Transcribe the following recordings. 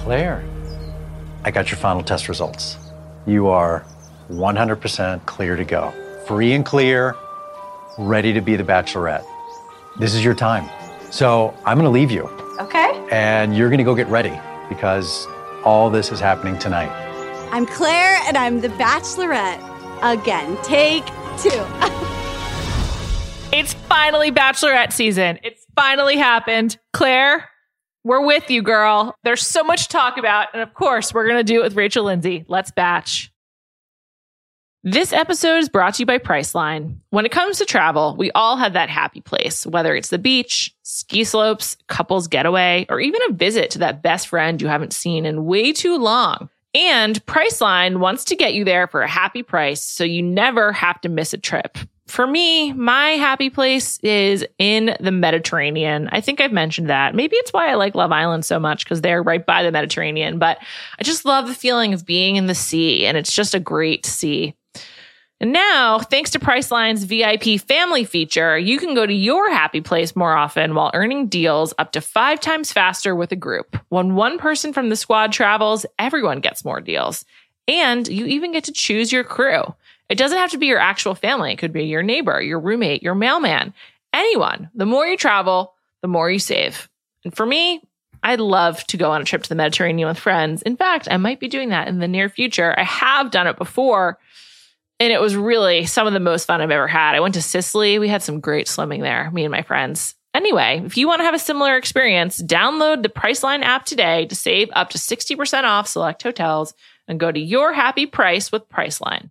Clare, I got your final test results. You are 100% clear to go. Free and clear, ready to be the bachelorette. This is your time. So I'm going to leave you. Okay. And you're going to go get ready because all this is happening tonight. I'm Clare and I'm the bachelorette. Again, take two. it's finally bachelorette season. It's finally happened. Clare, we're with you, girl. There's so much to talk about. And of course, we're going to do it with Rachel Lindsay. Let's batch. This episode is brought to you by Priceline. When it comes to travel, we all have that happy place, whether it's the beach, ski slopes, couples getaway, or even a visit to that best friend you haven't seen in way too long. And Priceline wants to get you there for a happy price so you never have to miss a trip. For me, my happy place is in the Mediterranean. I think I've mentioned that. Maybe it's why I like Love Island so much because they're right by the Mediterranean, but I just love the feeling of being in the sea and it's just a great sea. And now, thanks to Priceline's VIP family feature, you can go to your happy place more often while earning deals up to five times faster with a group. When one person from the squad travels, everyone gets more deals. And you even get to choose your crew. It doesn't have to be your actual family. It could be your neighbor, your roommate, your mailman, anyone. The more you travel, the more you save. And for me, I'd love to go on a trip to the Mediterranean with friends. In fact, I might be doing that in the near future. I have done it before and it was really some of the most fun I've ever had. I went to Sicily. We had some great swimming there, me and my friends. Anyway, if you want to have a similar experience, download the Priceline app today to save up to 60% off select hotels and go to your happy price with Priceline.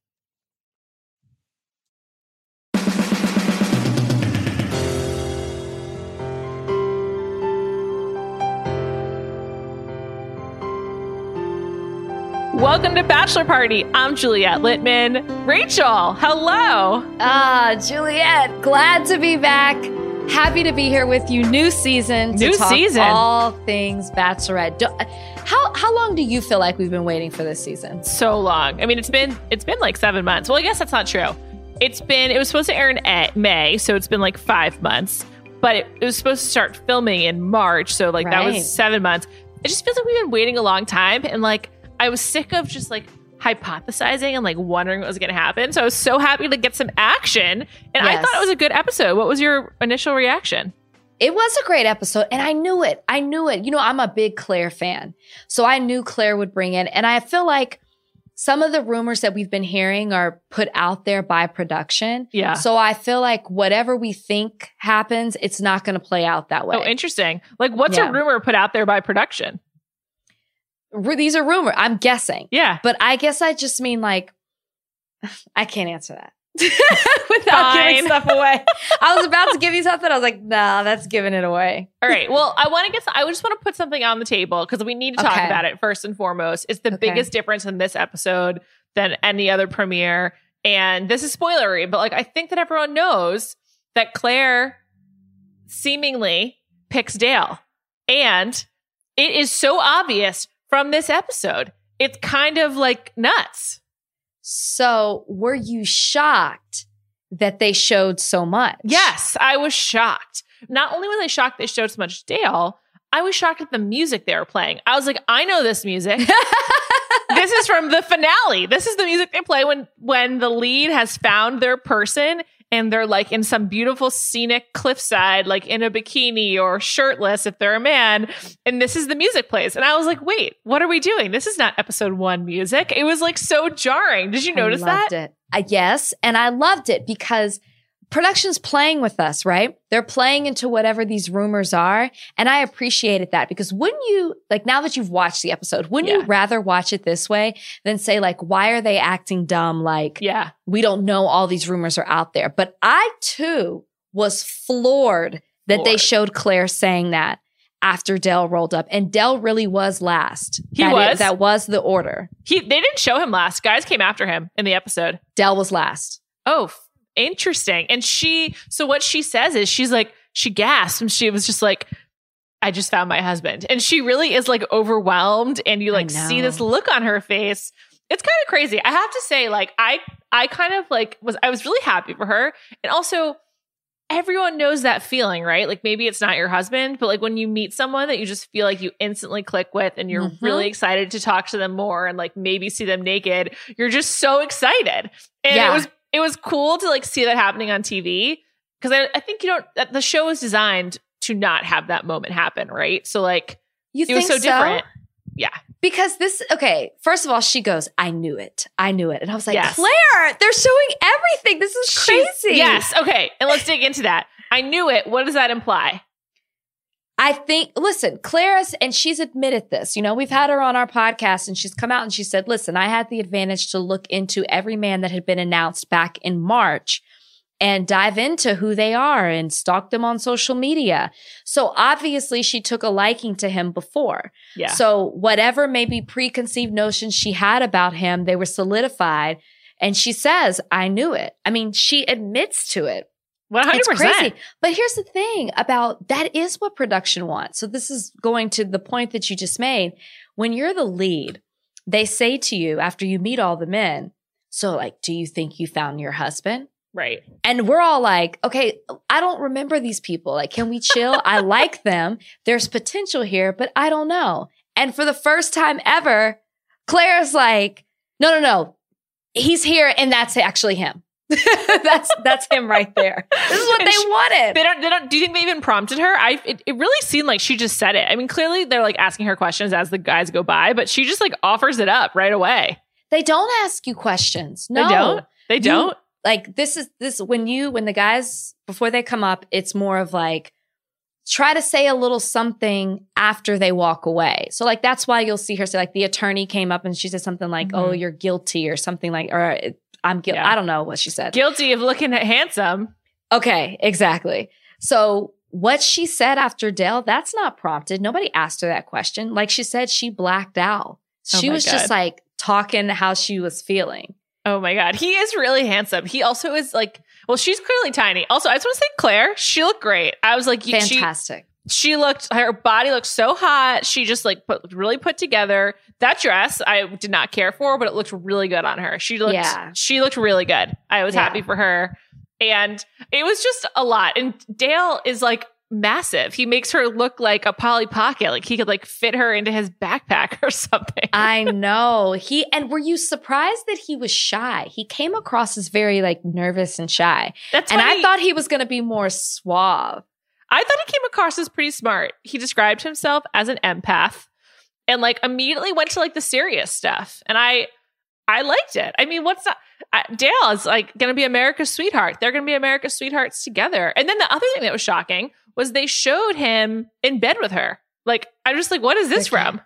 Welcome to Bachelor Party. I'm Juliet Litman. Rachel, hello. Ah, Juliet, glad to be back. Happy to be here with you. New season. New season. All things Bachelorette. Do, how how long do you feel like we've been waiting for this season? So long. I mean, it's been it's been like seven months. Well, I guess that's not true. It's been it was supposed to air in May, so it's been like five months. But it, it was supposed to start filming in March, so like that was seven months. It just feels like we've been waiting a long time, and like I was sick of just like hypothesizing and like wondering what was going to happen. So I was so happy to get some action, and I thought it was a good episode. What was your initial reaction? It was a great episode, and I knew it. I knew it. You know, I'm a big Clare fan, so I knew Clare would bring in, and I feel like some of the rumors that we've been hearing are put out there by production. Yeah. So I feel like whatever we think happens, it's not going to play out that oh, way. Oh, interesting. Like, what's Yeah. a rumor put out there by production? These are rumors. I'm guessing. Yeah. But I guess I just mean like, I can't answer that without Fine. giving stuff away. I was about to give you something. I was like, nah, that's giving it away. All right. Well, I want to get. I just want to put something on the table because we need to talk Okay. about it first and foremost. It's the Okay. biggest difference in this episode than any other premiere, and this is spoilery, but like I think that everyone knows that Clare seemingly picks Dale, and it is so obvious from this episode. It's kind of like nuts. So were you shocked that they showed so much? Yes, I was shocked. Not only was I shocked they showed so much Dale, I was shocked at the music they were playing. I was like, I know this music. this is from the finale. This is the music they play when when the lead has found their person and they're like in some beautiful scenic cliffside, like in a bikini or shirtless if they're a man. And this is the music plays. And I was like, wait, what are we doing? This is not episode one music. It was like so jarring. Did you notice I that? loved it. Uh, yes, and I loved it because production's playing with us, right? They're playing into whatever these rumors are, and I appreciated that because wouldn't you like now that you've watched the episode, wouldn't you rather watch it this way than say like why are they acting dumb like Yeah. we don't know all these rumors are out there. But I too was floored that they showed Clare saying that. after Dale rolled up, and Dale really was last. He That was? that was the order. He they didn't show him last. Guys came after him in the episode. Dale was last. Oh, interesting. And she, so what she says is she's like, she gasped and she was just like, I just found my husband. And she really is like overwhelmed. And you like see this look on her face. It's kind of crazy. I have to say, like, I, I kind of like was, I was really happy for her. And also, everyone knows that feeling, right? Like maybe it's not your husband, but like when you meet someone that you just feel like you instantly click with and you're Mhm. really excited to talk to them more and like maybe see them naked, you're just so excited. And Yeah. it was it was cool to like see that happening on TV because I, I think you don't that the show is designed to not have that moment happen, right? So like You it think was so, different. Yeah. Because this, okay, first of all, she goes, I knew it. I knew it. And I was like, Yes. Clare, they're showing everything. This is She's- crazy. Yes. Okay. And let's dig into that. I knew it. What does that imply? I think, listen, Clare's, and she's admitted this. You know, we've had her on our podcast and she's come out and she said, listen, I had the advantage to look into every man that had been announced back in March and dive into who they are and stalk them on social media. So obviously she took a liking to him before. Yeah. So whatever maybe preconceived notions she had about him, they were solidified. And she says, I knew it. I mean, she admits to it. One hundred It's crazy. percent. But here's the thing about that is what production wants. So this is going to the point that you just made. When you're the lead, they say to you after you meet all the men, so like, do you think you found your husband? Right. And we're all like, okay, I don't remember these people. Like, can we chill? I like them. There's potential here, but I don't know. And for the first time ever, Clare's like, no, no, no. He's here and that's actually him. that's that's him right there. This is what And they she- wanted. They don't. They don't. Do you think they even prompted her? I. It, it really seemed like she just said it. I mean, clearly they're like asking her questions as the guys go by, but she just like offers it up right away. They don't ask you questions. No. They don't. They don't. Like this is this when you when the guys before they come up, it's more of like try to say a little something after they walk away. So like that's why you'll see her say like the attorney came up and she said something like, Mhm. "Oh, you're guilty" or something like or I'm guilty. Yeah. I don't know what she said. Guilty of looking at handsome. Okay, exactly. So what she said after Dale, that's not prompted. Nobody asked her that question. Like she said, she blacked out. Oh She was just like talking how she was feeling. Oh my god, he is really handsome. He also is like. Well, she's clearly tiny. Also, I just want to say, Clare, she looked great. I was like, you- she Fantastic. she looked her body looked so hot she just like put really put together that dress i did not care for but it looked really good on her she looked Yeah. she looked really good i was Yeah. happy for her and it was just a lot and dale is like massive he makes her look like a polly pocket like he could like fit her into his backpack or something I know. He and were you surprised that he was shy? He came across as very like nervous and shy. that's and. I thought he was going to be more suave. I thought he came across as pretty smart. He described himself as an empath and like immediately went to like the serious stuff. And I I liked it. I mean, what's not I, Dale is like going to be America's sweetheart. They're going to be America's sweethearts together. And then the other thing that was shocking was they showed him in bed with her. Like I'm just like what is this Okay. from?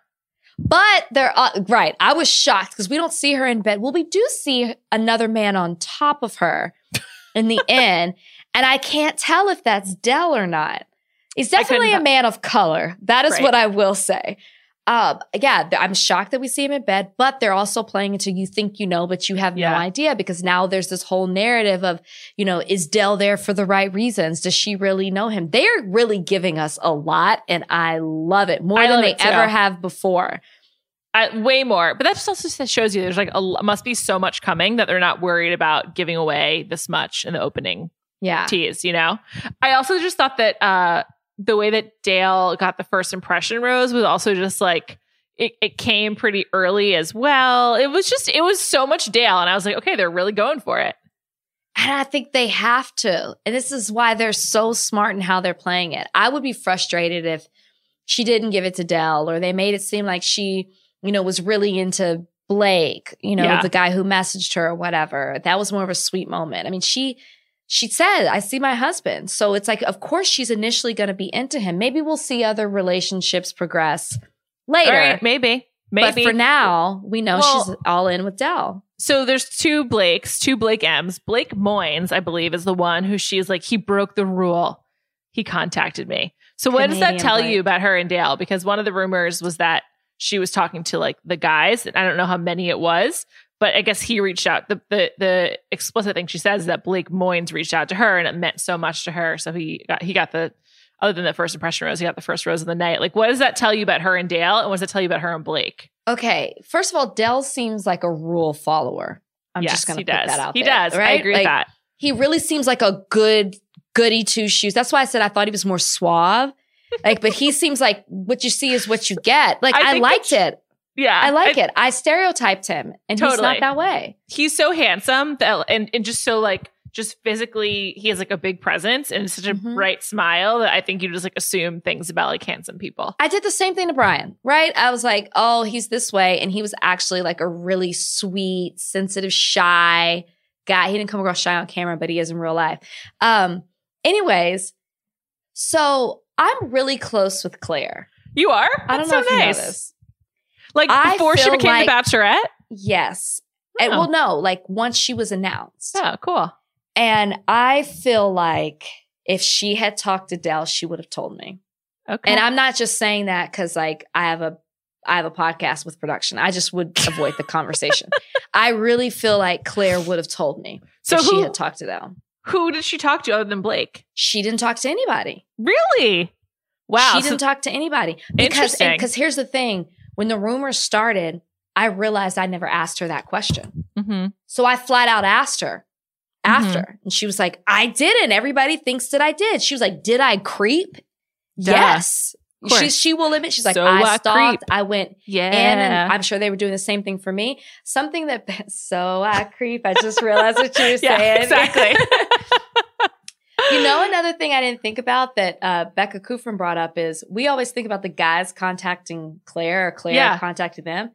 But they're uh, right. I was shocked because we don't see her in bed. Well, we do see another man on top of her in the end, and I can't tell if that's Dale or not. He's definitely a man of color. That is Right. what I will say. Um, yeah, I'm shocked that we see him in bed, but they're also playing into you think you know, but you have Yeah. no idea because now there's this whole narrative of, you know, is Dale there for the right reasons? Does she really know him? They're really giving us a lot, and I love it more I than they it ever have before. I, way more. But that just also shows you there's like a must be so much coming that they're not worried about giving away this much in the opening Yeah. tease, you know? I also just thought that uh the way that Dale got the first impression rose was also just like it, it came pretty early as well. It was just it was so much Dale and I was like, okay, they're really going for it. And I think they have to. And this is why they're so smart in how they're playing it. I would be frustrated if she didn't give it to Dale or they made it seem like she, you know, was really into Blake, you know, Yeah. the guy who messaged her or whatever. That was more of a sweet moment. I mean, she she said, I see my husband. So it's like, of course she's initially going to be into him. Maybe we'll see other relationships progress later. Right, maybe. Maybe. But for now, we know Well- she's all in with Dale. So there's two Blakes, two Blake M's. Blake Moynes, I believe, is the one who she's like, he broke the rule. He contacted me. So what does that tell Blake. you about her and Dale? Because one of the rumors was that she was talking to like the guys. and I don't know how many it was, but I guess he reached out. The the the explicit thing she says is that Blake Moynes reached out to her and it meant so much to her. So he got he got the other than the first impression rose, he got the first rose of the night. Like what does that tell you about her and Dale? And what does it tell you about her and Blake? Okay, first of all, Dale seems like a rule follower. I'm yes, just gonna put does. that out he there. does. I agree Like, with that. He really seems like a good goody two shoes. That's why I said I thought he was more suave. Like, but he seems like what you see is what you get. Like, I I, liked it. Yeah. I like it. I stereotyped him, and he's not that way. he's so handsome that and, and just so like just physically he has like a big presence and such a Mhm. bright smile that I think you just like assume things about like handsome people. I did the same thing to Brian, right? I was like, oh, he's this way. And he was actually like a really sweet, sensitive, shy guy. He didn't come across shy on camera, but he is in real life. Um, anyways, so I'm really close with Clare. You are? I don't know so if you know this. Like I before she became like- the Bachelorette? Yes. And, Oh. well, no, like once she was announced. Oh, cool. And I feel like if she had talked to Dale, she would have told me. Okay. And I'm not just saying that because like I have a I have a podcast with production. I just would avoid the conversation. I really feel like Clare would have told me so if she who, had talked to them. who did she talk to other than Blake? She didn't talk to anybody. Really? Wow. She so- didn't talk to anybody because Interesting. because here's the thing: when the rumors started, I realized I never asked her that question. Mhm. So I flat out asked her Mm-hmm. after, and she was like, "I didn't." Everybody thinks that I did. She was like, "Did I creep?" Duh. Yes. She she will admit she's like So I I stalked. creep. I went Yeah. in, and I'm sure they were doing the same thing for me. Something that so I creep. I just realized what you were Yeah, saying. exactly. you know, another thing I didn't think about that uh, Becca Kufrin brought up is we always think about the guys contacting Clare or Clare Yeah. contacting them.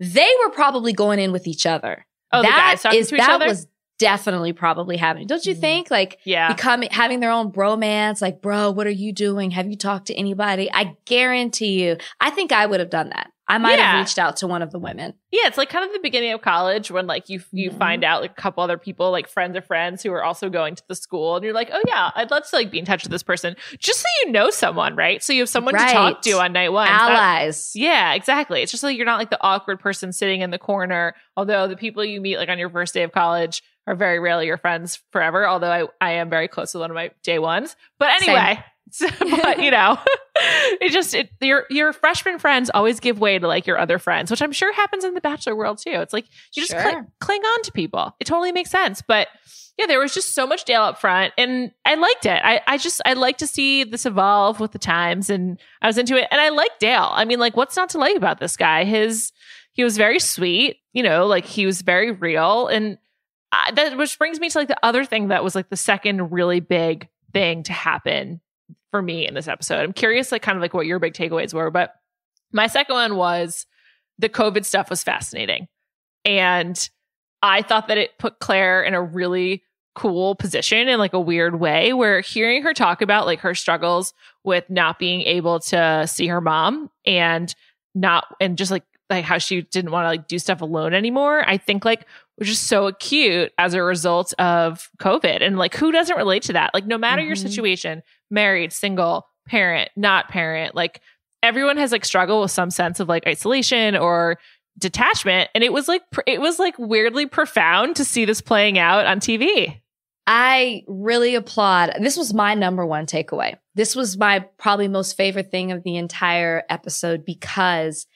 They were probably going in with each other. Oh, the That guys talking is- to each that other? was definitely probably happening. Don't you Mhm. think? Like yeah. becoming having their own bromance, like, bro, what are you doing? Have you talked to anybody? I guarantee you, I think I would have done that. I might Yeah. have reached out to one of the women. Yeah, it's like kind of the beginning of college when like you you Mhm. find out like a couple other people, like friends of friends who are also going to the school, and you're like, oh yeah, I'd love to like be in touch with this person, just so you know someone, right? So you have someone to talk to on night one. Allies. yeah, exactly. It's just like you're not like the awkward person sitting in the corner. Although the people you meet like on your first day of college are very rarely your friends forever. Although I, I am very close with one of my day ones. But anyway, so, but you know, it just it, your your freshman friends always give way to like your other friends, which I'm sure happens in the bachelor world too. It's like you just cling, Sure. cling on to people. It totally makes sense. But yeah, there was just so much Dale up front, and I liked it. I, I just I like to see this evolve with the times, and I was into it. And I like Dale. I mean, like, what's not to like about this guy? His he was very sweet, you know, like he was very real, and I, that which brings me to like the other thing that was like the second really big thing to happen for me in this episode. I'm curious, like, kind of like what your big takeaways were, but my second one was the COVID stuff was fascinating, and I thought that it put Clare in a really cool position in like a weird way where hearing her talk about like her struggles with not being able to see her mom and not and just like like how she didn't want to like do stuff alone anymore i think like was just so acute as a result of covid and like who doesn't relate to that like no matter your Mhm. situation married single parent not parent like everyone has like struggled with some sense of like isolation or detachment and it was like pr- it was like weirdly profound to see this playing out on tv I really applaud. This was my number one takeaway. This was my probably most favorite thing of the entire episode because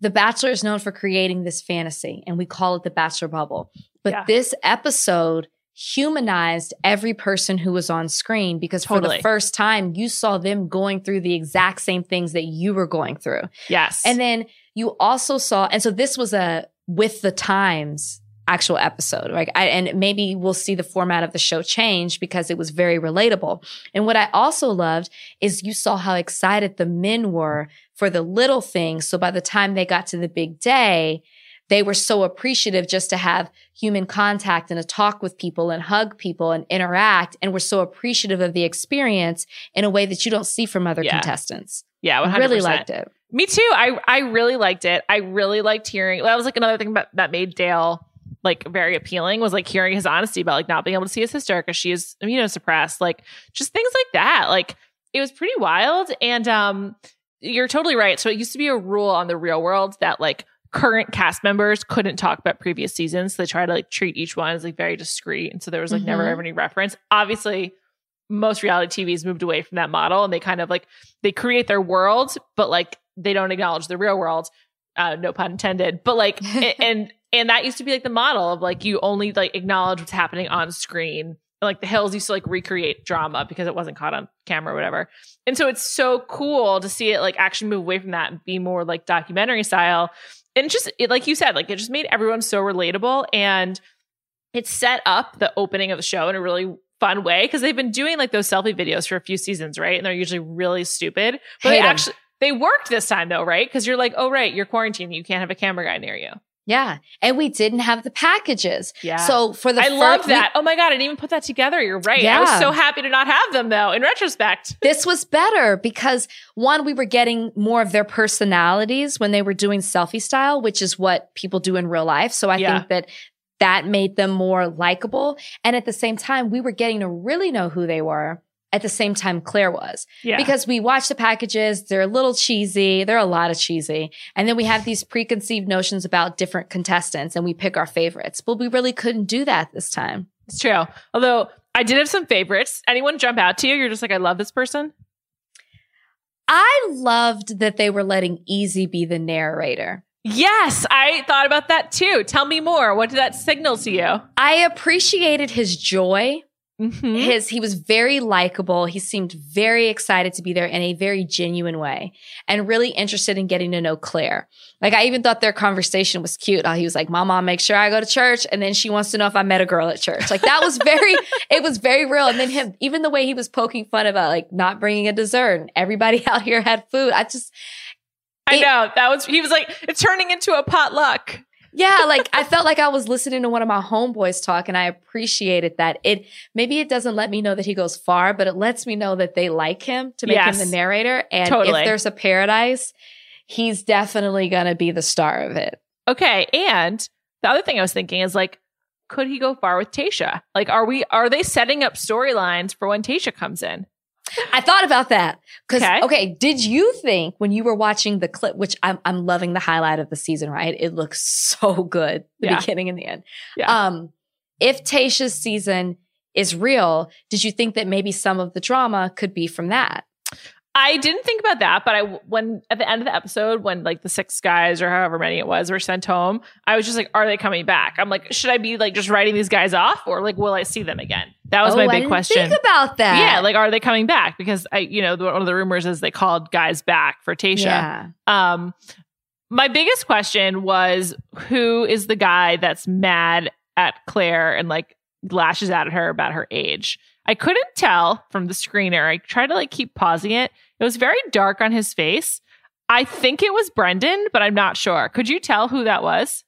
The Bachelor is known for creating this fantasy, and we call it the Bachelor bubble. But Yeah. this episode humanized every person who was on screen because for the first time, you saw them going through the exact same things that you were going through. yes And then you also saw, and so this was a with the times actual episode, right? I, and maybe we'll see the format of the show change because it was very relatable. And what I also loved is you saw how excited the men were for the little things. So by the time they got to the big day, they were so appreciative just to have human contact and to talk with people and hug people and interact and were so appreciative of the experience in a way that you don't see from other Yeah. contestants. yeah 100%. I really liked it. Me too. I I really liked it. I really liked hearing. That was like another thing that, that made Dale like very appealing was like hearing his honesty about like not being able to see his sister because she is immunosuppressed. Like just things like that. Like it was pretty wild. And um, you're totally right. So it used to be a rule on the real world that like current cast members couldn't talk about previous seasons. So they try to like treat each one as like very discreet. And so there was like never Mhm. ever any reference. Obviously, most reality TVs moved away from that model and they kind of like they create their world, but like they don't acknowledge the real world. Uh, no pun intended. But like a- and and that used to be like the model of like you only like acknowledge what's happening on screen. Like the Hills used to like recreate drama because it wasn't caught on camera or whatever. And so it's so cool to see it like actually move away from that and be more like documentary style. And just it, like you said, like it just made everyone so relatable and it set up the opening of the show in a really fun way because they've been doing like those selfie videos for a few seasons, right? And they're usually really stupid. But they Hate 'em. actually they worked this time though, right? Because you're like, oh right, you're quarantined, you can't have a camera guy near you. Yeah. And we didn't have the packages. Yeah. So for the I fir- love we- that. oh my god, I didn't even put that together. You're right. Yeah. I was so happy to not have them though. In retrospect, this was better because one, we were getting more of their personalities when they were doing selfie style, which is what people do in real life. So I Yeah. think that that made them more likable. And at the same time, we were getting to really know who they were at the same time Clare was. yeah, Because we watch the packages, they're a little cheesy. They're a lot of cheesy. And then we have these preconceived notions about different contestants and we pick our favorites. But we really couldn't do that this time. it's true. Although I did have some favorites. Anyone jump out to you? You're just like, I love this person. I loved that they were letting Eazy be the narrator. Yes, I thought about that too. Tell me more. What did that signal to you? I appreciated his joy. Mhm. His he was very likable. He seemed very excited to be there in a very genuine way and really interested in getting to know Clare. Like I even thought their conversation was cute. He was like, "My mom makes sure I go to church," and then she wants to know if I met a girl at church. Like that was very, it was very real. And then him, even the way he was poking fun about like not bringing a dessert and everybody out here had food. I just I It- know that was. He was like, it's turning into a potluck. Yeah, like I felt like I was listening to one of my homeboys talk and I appreciated that. It maybe it doesn't let me know that he goes far, but it lets me know that they like him to make Yes. him the narrator. And Totally. if there's a paradise, he's definitely gonna be the star of it. Okay, and the other thing I was thinking is like, could he go far with Tayshia? Like, are we are they setting up storylines for when Tayshia comes in? I thought about that. Cause Okay. okay. did you think when you were watching the clip, which I'm I'm loving the highlight of the season, right? It looks so good, the Yeah. beginning and the end. Yeah. Um, if Tayshia's season is real, did you think that maybe some of the drama could be from that? I didn't think about that, but I when at the end of the episode when like the six guys or however many it was were sent home, I was just like, are they coming back? I'm like, should I be like just writing these guys off or like will I see them again? That was Oh, my I big didn't question. Think about that. Yeah, like are they coming back? Because I, you know, one of the rumors is they called guys back for Tayshia. Yeah. Um, my biggest question was who is the guy that's mad at Clare and like lashes out at her about her age? I couldn't tell from the screener. I tried to like keep pausing it. It was very dark on his face. I think it was Brendan, but I'm not sure. Could you tell who that was?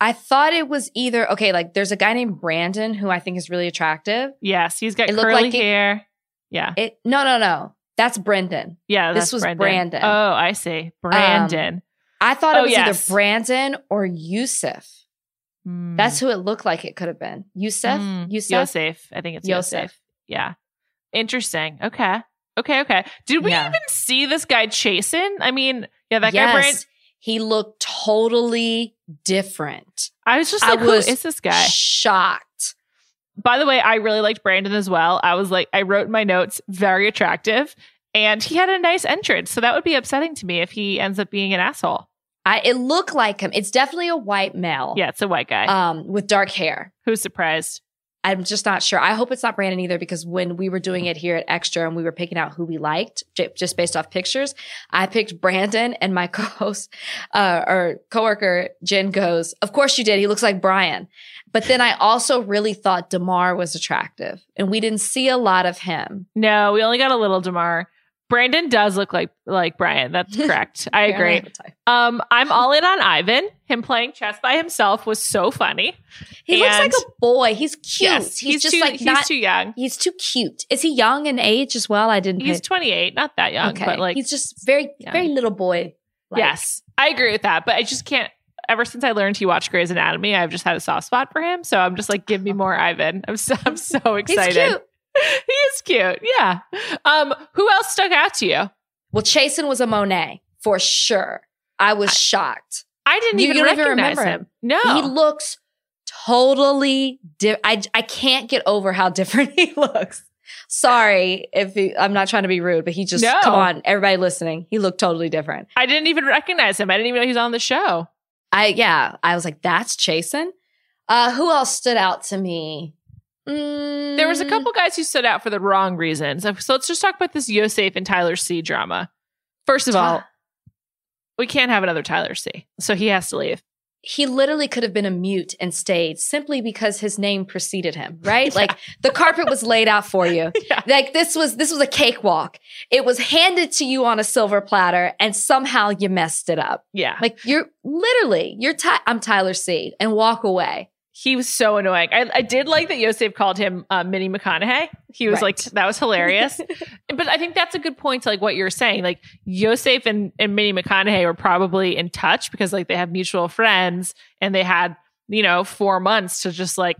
I thought it was either okay. Like, there's a guy named Brandon who I think is really attractive. Yes, he's got It curly like it- hair. Yeah, It no, no, no. That's Brendan. yeah. this was Brendan. Brandon. Oh, I see, Brandon. I thought Oh, it was yes. either Brandon or Yusuf. Hmm. That's who it looked like it could have been. Yusuf. Mm, Yusuf. Yosef. I think it's Yosef. Yosef. Yeah. Interesting. Okay. Okay. Okay. Did we Yeah. even see this guy chasing? I mean, yeah, that guy. yes. Brand, He looked totally different. I was just I like, was who is this guy? Shocked. By the way, I really liked Brandon as well. I was like, I wrote in my notes, very attractive, and he had a nice entrance. So that would be upsetting to me if he ends up being an asshole. I it looked like him. It's definitely a white male. Yeah, it's a white guy. Um, with dark hair. Who's surprised? I'm just not sure. I hope it's not Brandon either because when we were doing it here at Extra and we were picking out who we liked just based off pictures, I picked Brandon and my co-host uh, or coworker Jen goes, "Of course you did. He looks like Brian." But then I also really thought Demar was attractive, and we didn't see a lot of him. No, we only got a little Demar. Brandon does look like like Brian. That's correct. I agree. Um, I'm all in on Ivan. Him playing chess by himself was so funny. He looks like a boy. He's cute. Yes, he's, just too, like he's not. too young. he's too cute. Is he young in age as well? I didn't. He's pay- 28, not that young, okay. but like he's just very, young. very little boy. yes, I agree with that. But I just can't. Ever since I learned he watched Grey's Anatomy, I've just had a soft spot for him. So I'm just like, give me more Ivan. I'm so I'm so He's excited. he is cute. Yeah. Um, who else stuck out to you? Well, Chasen was a Monet for sure. I was shocked. I didn't You even don't even recognize remember him. No. He looks totally di- I I can't get over how different he looks. Sorry if he, I'm not trying to be rude, but he just No. come on, everybody listening. He looked totally different. I didn't even recognize him. I didn't even know he was on the show. I yeah, I was like, that's Chasen. Uh, who else stood out to me? Mm, There was a couple guys who stood out for the wrong reasons. So let's just talk about this Yosef and Tyler C drama. First of all, we can't have another Tyler C. So he has to leave. he literally could have been a mute and stayed simply because his name preceded him, right? Yeah. Like the carpet was laid out for you. Yeah. Like this was this was a cakewalk. It was handed to you on a silver platter and somehow you messed it up. Yeah. Like you're literally, you're Ty- I'm Tyler C and walk away. He was so annoying. I, I did like that Yosef called him uh, Mini McConaughey. He was Right. like, that was hilarious. but I think that's a good point to like what you're saying. Like Yosef and, and Mini McConaughey were probably in touch because like they have mutual friends and they had, you know, four months to just like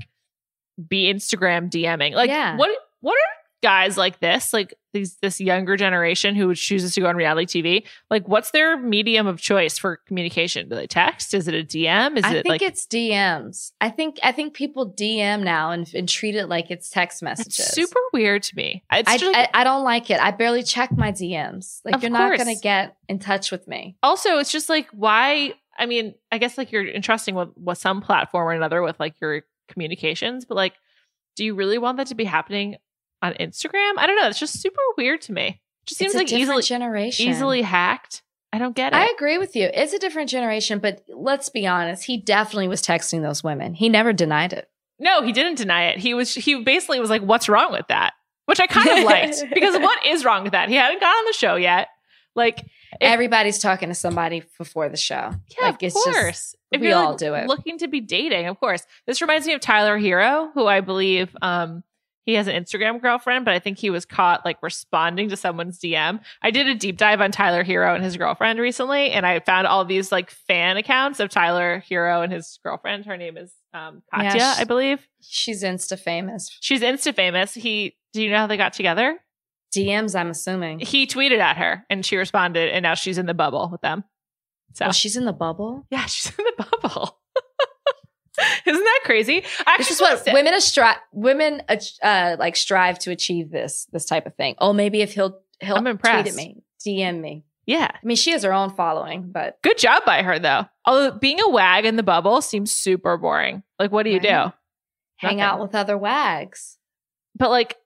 be Instagram DMing. Like Yeah. what what are guys like this, like these this younger generation who chooses to go on reality TV? Like what's their medium of choice for communication? Do they text? Is it a DM? Is I it think like it's DMs. I think I think people DM now and, and treat it like it's text messages. It's super weird to me. I, just, I, I don't like it. I barely check my DMs. Like you're not going to get in touch with me. also it's just like why I mean, I guess like you're entrusting with, with some platform or another with like your communications, but like, do you really want that to be happening on Instagram? I don't know. It's just super weird to me. It just seems it's a like easily generation. easily hacked. I don't get it. I agree with you. It's a different generation, but let's be honest. He definitely was texting those women. He never denied it. no, he didn't deny it. He was he basically was like, "What's wrong with that?" Which I kind of liked because what is wrong with that? He hadn't got on the show yet. Like, If- Everybody's talking to somebody before the show. Yeah, like, of it's just- course. if we you're all like, do it. Looking to be dating, of course. This reminds me of Tyler Herro, who I believe um he has an Instagram girlfriend, but I think he was caught like responding to someone's DM. I did a deep dive on Tyler Herro and his girlfriend recently, and I found all these like fan accounts of Tyler Herro and his girlfriend. Her name is um, Yeah, Katya, sh- I believe. She's Insta famous. She's Insta famous. He, do you know how they got together? DMs, I'm assuming. He tweeted at her, and she responded, and now she's in the bubble with them. So Oh, she's in the bubble. yeah, she's in the bubble. Isn't that crazy? I This is what women strive. Women uh, like strive to achieve this this type of thing. Oh, maybe if he'll he'll I'm tweet at me, DM me. Yeah. I mean, she has her own following, but Good job by her though. Although being a wag in the bubble seems super boring. Like what do you Right. do? hang Nothing. out with other wags. But like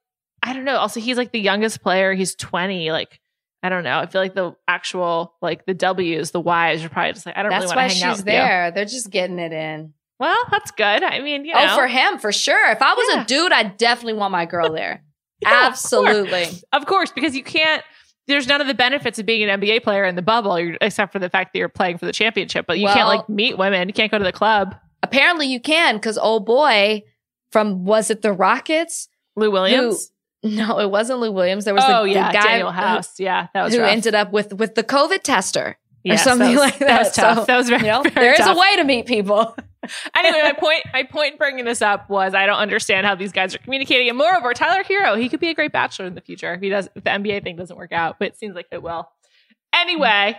I don't know. Also he's like the youngest player. He's 20. Like I don't know. I feel like the actual like the W's, the Y's are probably just like I don't That's really why want to hang out she's with you. there. They're just getting it in. Well, that's good. I mean, you oh, know. Oh, for him, for sure. If I was Yeah. a dude, I definitely want my girl there. Yeah, of course. Absolutely. Of course, because you can't. There's none of the benefits of being an NBA player in the bubble, except for the fact that you're playing for the championship. But you can't like meet women. You can't go to the club. Apparently, you can because old boy from was it the Rockets? Lou Williams. No, it wasn't Lou Williams. There was oh the, yeah, the guy Danuel who- House. yeah, that was who, rough. ended up with with the COVID tester. Yes, something that was- like That That was tough. So, that was very, You know, very there is tough. a way to meet people. anyway, my point, my point bringing this up was I don't understand how these guys are communicating. And moreover, Tyler Herro, he could be a great bachelor in the future if he does, if the NBA thing doesn't work out. But it seems like it will. Anyway,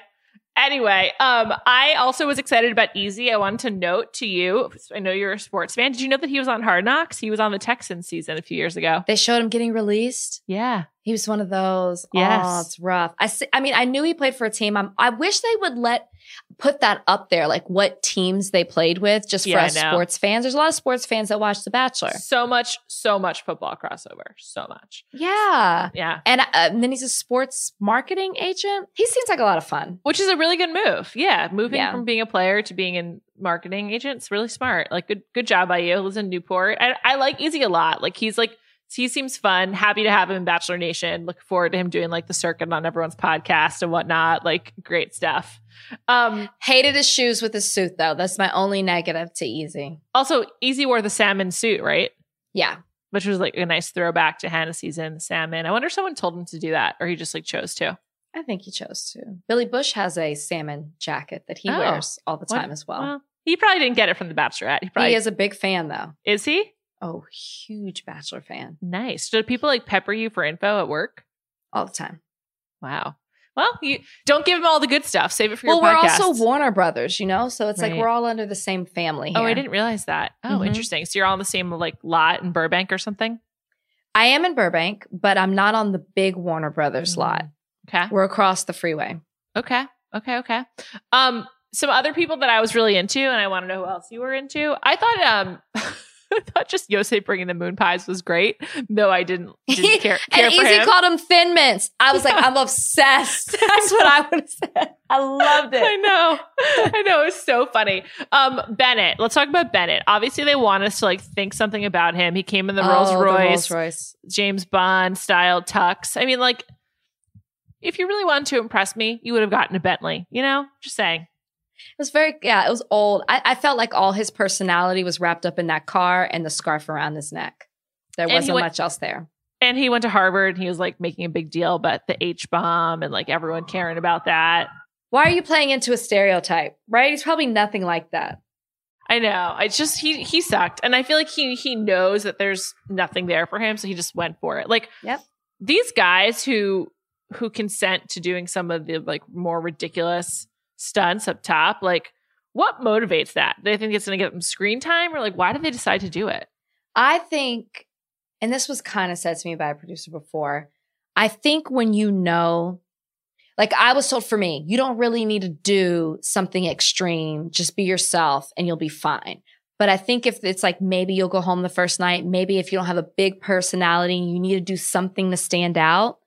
anyway, um, I also was excited about Eazy. I wanted to note to you. I know you're a sports fan. Did you know that he was on Hard Knocks? He was on the Texans season a few years ago. They showed him getting released. Yeah, He was one of those. Yes. Oh, it's rough. I see, I mean, I knew he played for a team. I'm, I wish they would let put that up there, like what teams they played with, just for Yeah, us sports fans. There's a lot of sports fans that watch The Bachelor. so much, so much football crossover. So much. Yeah. Yeah, And, uh, and then he's a sports marketing agent. He seems like a lot of fun. which is a really good move. Yeah, moving Yeah. from being a player to being in marketing agent is really smart. Like good good job by you. Lives in Newport. I, I like Eazy a lot. Like he's like he seems fun. Happy to have him in Bachelor Nation. Look forward to him doing like the circuit on everyone's podcast and whatnot. Like great stuff. Um Hated his shoes with his suit, though. That's my only negative to Eazy. also Eazy wore the salmon suit, right? Yeah. Which was like a nice throwback to Hannah season, salmon. I wonder if someone told him to do that or he just like chose to. I think he chose to. Billy Bush has a salmon jacket that he Oh. wears all the What- time as well. Well, he probably didn't get it from the Bachelorette. He probably he is a big fan, though. is he? Oh, huge Bachelor fan Nice. Do people like pepper you for info at work? all the time. Wow. Well, you don't give them all the good stuff. Save it for Well, your we're podcast. also Warner Brothers, you know, so it's like we're all under the same family. oh, I didn't realize that. Oh, Mhm. interesting. So you're all on the same like lot in Burbank or something? I am in Burbank, but I'm not on the big Warner Brothers Mm. lot. Okay. We're across the freeway. Okay. Okay. Okay. Um, some other people that I was really into, and I want to know who else you were into. I thought, um, I thought just Yosef bringing the moon pies was great, though I didn't, didn't care, care and for Eazy him. called them Thin Mints. I was like, I'm obsessed. That's what I would have said. I loved it. I know. I know. It was so funny. Um, Bennett. Let's talk about Bennett. Obviously, they want us to like think something about him. He came in the Rolls Oh, the Royce, Rolls Royce. James Bond style tux. I mean, like, if you really wanted to impress me, you would have gotten a Bentley. You know, just saying. It was very, yeah, it was old. I, I felt like all his personality was wrapped up in that car and the scarf around his neck. There And wasn't went- much else there. And he went to Harvard. And he was like making a big deal about the H bomb and like everyone caring about that. Why are you playing into a stereotype? Right? He's probably nothing like that. I know. I just he he sucked, and I feel like he he knows that there's nothing there for him, so he just went for it. Like, Yep. these guys who who consent to doing some of the like more ridiculous stunts up top, like, what motivates that? They think it's going to get them screen time, or like, why did they decide to do it? I think, and this was kind of said to me by a producer before, I think when you know, like I was told for me, you don't really need to do something extreme. Just be yourself and you'll be fine. But I think if it's like maybe you'll go home the first night, maybe if you don't have a big personality you need to do something to stand out,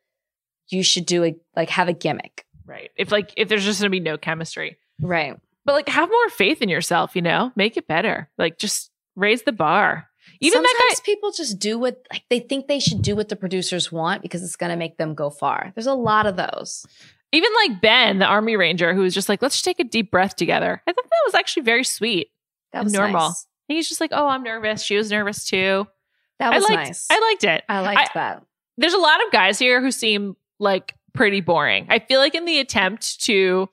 you should do a like have a gimmick. Right? If like if there's just going to be no chemistry, Right. but like have more faith in yourself, you know, make it better. Like just raise the bar. Even that Sometimes people just do what like they think they should do what the producers want because it's going to make them go far. There's a lot of those. even like Ben, the Army Ranger, who was just like, let's just take a deep breath together. I thought that was actually very sweet. That was normal. nice. And he's just like, oh, I'm nervous. She was nervous too. That was I liked, nice. I liked it. I liked that. There's a lot of guys here who seem like pretty boring. I feel like in the attempt to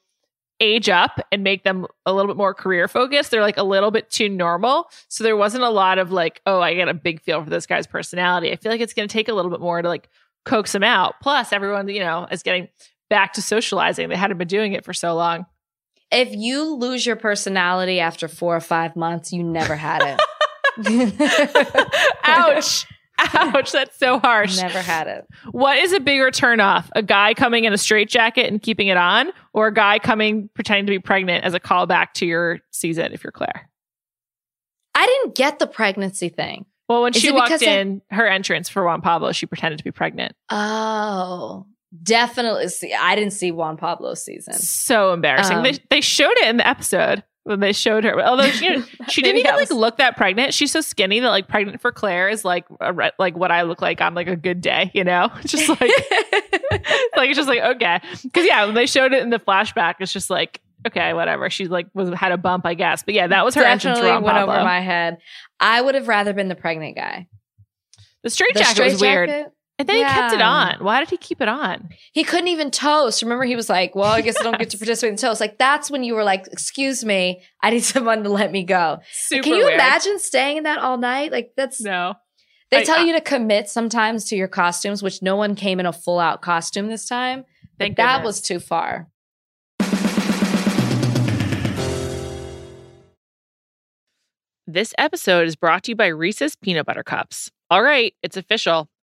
age up and make them a little bit more career focused, they're like a little bit too normal. So there wasn't a lot of like, oh, I get a big feel for this guy's personality. I feel like it's going to take a little bit more to like coax him out. Plus, everyone, you know, is getting back to socializing. They hadn't been doing it for so long. If you lose your personality after four or five months, you never had it. Ouch. Ouch. That's so harsh. never had it. What is a bigger turnoff? A guy coming in a straitjacket and keeping it on, or a guy coming pretending to be pregnant as a callback to your season if you're Clare? I didn't get the pregnancy thing. Well, when Is she walked in, her entrance for Juan Pablo, she pretended to be pregnant. Oh, definitely. See, I didn't see Juan Pablo's season. So embarrassing. Um, they, they showed it in the episode when they showed her. Although she, she didn't even I like look that pregnant. She's so skinny that like pregnant for Clare is like a, re- like what I look like on like a good day. You know, just like like it's just like okay because yeah when they showed it in the flashback it's just like okay whatever she like was had a bump i guess but yeah that was her entrance definitely went Pablo. over my head. I would have rather been the pregnant guy. the straight The jacket was weird straitjacket? And then he kept it on why did he keep it on He couldn't even toast. Remember, he was like, "Well, I guess I don't get to participate in toast." Like that's when you were like, "Excuse me, I need someone to let me go." super Can you weird. imagine staying in that all night? Like that's no they I- tell I- you to commit sometimes to your costumes, which no one came in a full out costume this time. thank that goodness. was too far. This episode is brought to you by Reese's Peanut Butter Cups. All right, it's official.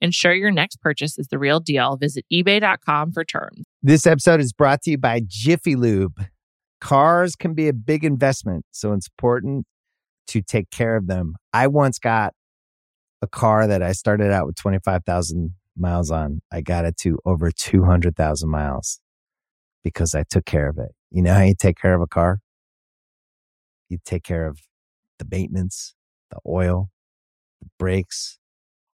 Ensure your next purchase is the real deal. Visit eBay.com for terms. This episode is brought to you by Jiffy Lube. Cars can be a big investment, so it's important to take care of them. I once got a car that I started out with 25,000 miles on. I got it to over 200,000 miles because I took care of it. You know how you take care of a car? You take care of the maintenance, the oil, the brakes,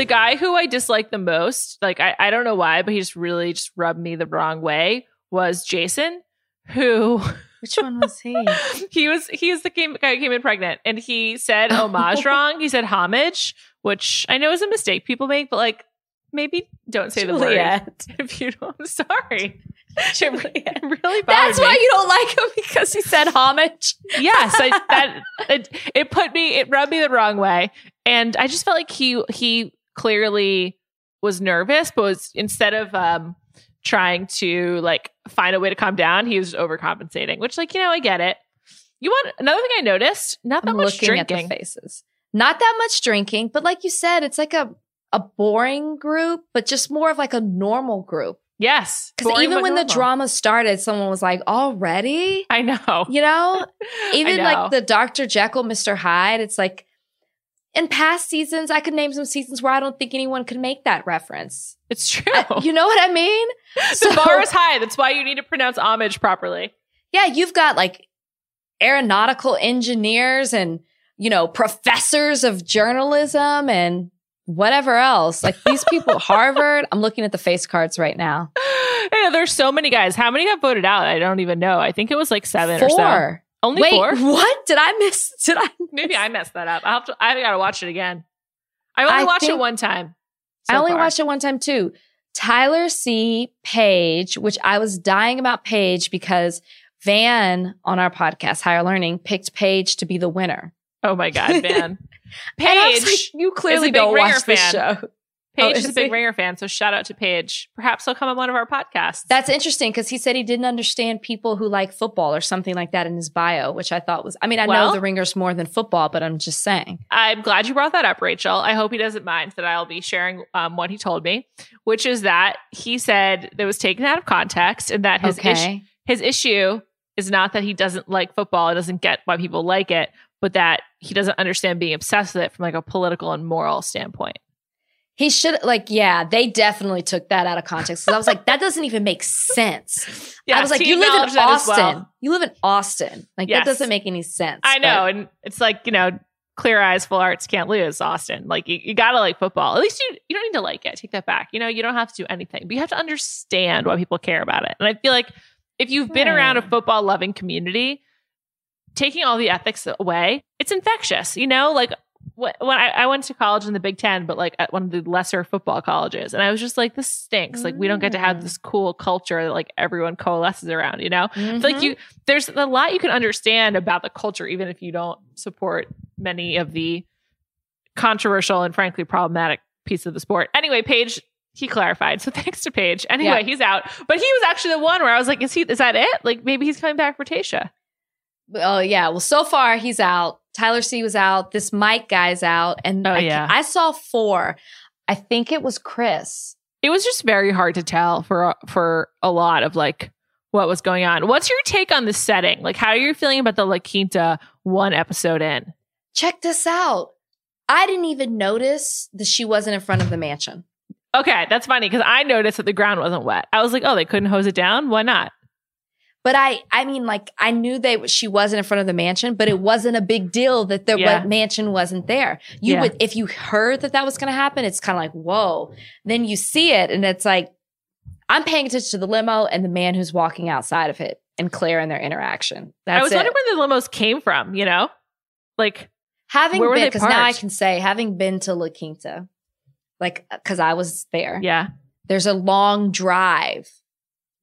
The guy who I dislike the most, like I, I don't know why, but he just really just rubbed me the wrong way, was Jason, who Which one was he? he was he is the came, guy who came in pregnant and he said oh. homage wrong. He said homage, which I know is a mistake people make, but like maybe don't say the word Juliet. if you don't. I'm sorry. It really That's me. why you don't like him because he said homage. yes, I, that it, it put me it rubbed me the wrong way, and I just felt like he he clearly was nervous, but was instead of um trying to like find a way to calm down, he was overcompensating. Which, like you know, I get it. You want another thing I noticed? Not that I'm much drinking. the faces. Not that much drinking, but like you said, it's like a a boring group, but just more of like a normal group. Yes, Because even when the drama started, someone was like, "Already." I know, You know, even know. like the Dr. Jekyll, Mr. Hyde, it's like in past seasons, I could name some seasons where I don't think anyone could make that reference. it's true. I- you know what I mean? the bar is high. That's why you need to pronounce homage properly. yeah, you've got like aeronautical engineers and, you know, professors of journalism and whatever else. Like these people, Harvard, I'm looking at the face cards right now. Know, there's so many guys. How many got voted out? I don't even know. I think it was like seven or so. Four. Only Wait, four. what? Did I miss? Did I? Maybe I messed that up. I have to. I gotta watch it again. I only I watched it one time. I only far. watched it one time too. Tyler C. Page, which I was dying about Page because Van on our podcast, Higher Learning, picked Page to be the winner. Oh my god, Van! And I was Paige, like, you clearly don't watch this show. Paige Oh, is a big he? Ringer fan, so shout out to Paige. Perhaps he'll come on one of our podcasts. That's interesting because he said he didn't understand people who like football or something like that in his bio, which I thought was, I mean, I Well- know the Ringers more than football, but I'm just saying. I'm glad you brought that up, Rachel. I hope he doesn't mind that I'll be sharing um, what he told me, which is that he said that was taken out of context and that his okay. issue his issue is not that he doesn't like football, and doesn't get why people like it, but that he doesn't understand being obsessed with it from like a political and moral standpoint. He should, like, yeah, they definitely took that out of context. Because I was like, that doesn't even make sense. I was like, you live in acknowledged that as Austin. well. You live in Austin. Like, Yes. that doesn't make any sense. I know, but- and it's like you know, clear eyes, full hearts can't lose. Austin, like you, you gotta like football. At least you you don't need to like it. Take that back. You know, you don't have to do anything, but you have to understand why people care about it. And I feel like if you've been around a football loving community, taking all the ethics away, it's infectious. You know, like when I, I went to college in the Big Ten, but like at one of the lesser football colleges, and I was just like, this stinks. Like we don't get to have Mm. this cool culture that like everyone coalesces around. You know, feel like you there's a lot you can understand about the culture even if you don't support many of the controversial and frankly problematic pieces of the sport anyway paige he clarified so thanks to paige anyway Yeah. he's out but he was actually the one where i was like is he is that it like maybe he's coming back for Tayshia Oh yeah. Well, so far he's out. Tyler C was out. This Mike guy's out, and Oh, I, yeah. I saw four. I think it was Chris. it was just very hard to tell for for a lot of like what was going on what's your take on the setting like how are you feeling about the la quinta one episode in Check this out. I didn't even notice that she wasn't in front of the mansion. okay that's funny because i noticed that the ground wasn't wet i was like oh they couldn't hose it down why not But I, I mean, like I knew they she wasn't in front of the mansion, but it wasn't a big deal that the Yeah. mansion wasn't there. You Yeah. would, if you heard that that was going to happen, it's kind of like whoa. Then you see it, and it's like I'm paying attention to the limo and the man who's walking outside of it, and Clare and their interaction. That's I was it. wondering where the limos came from, you know? Like, Having been, because now I can say, having been to La Quinta, like, because I was there, Yeah. there's a long drive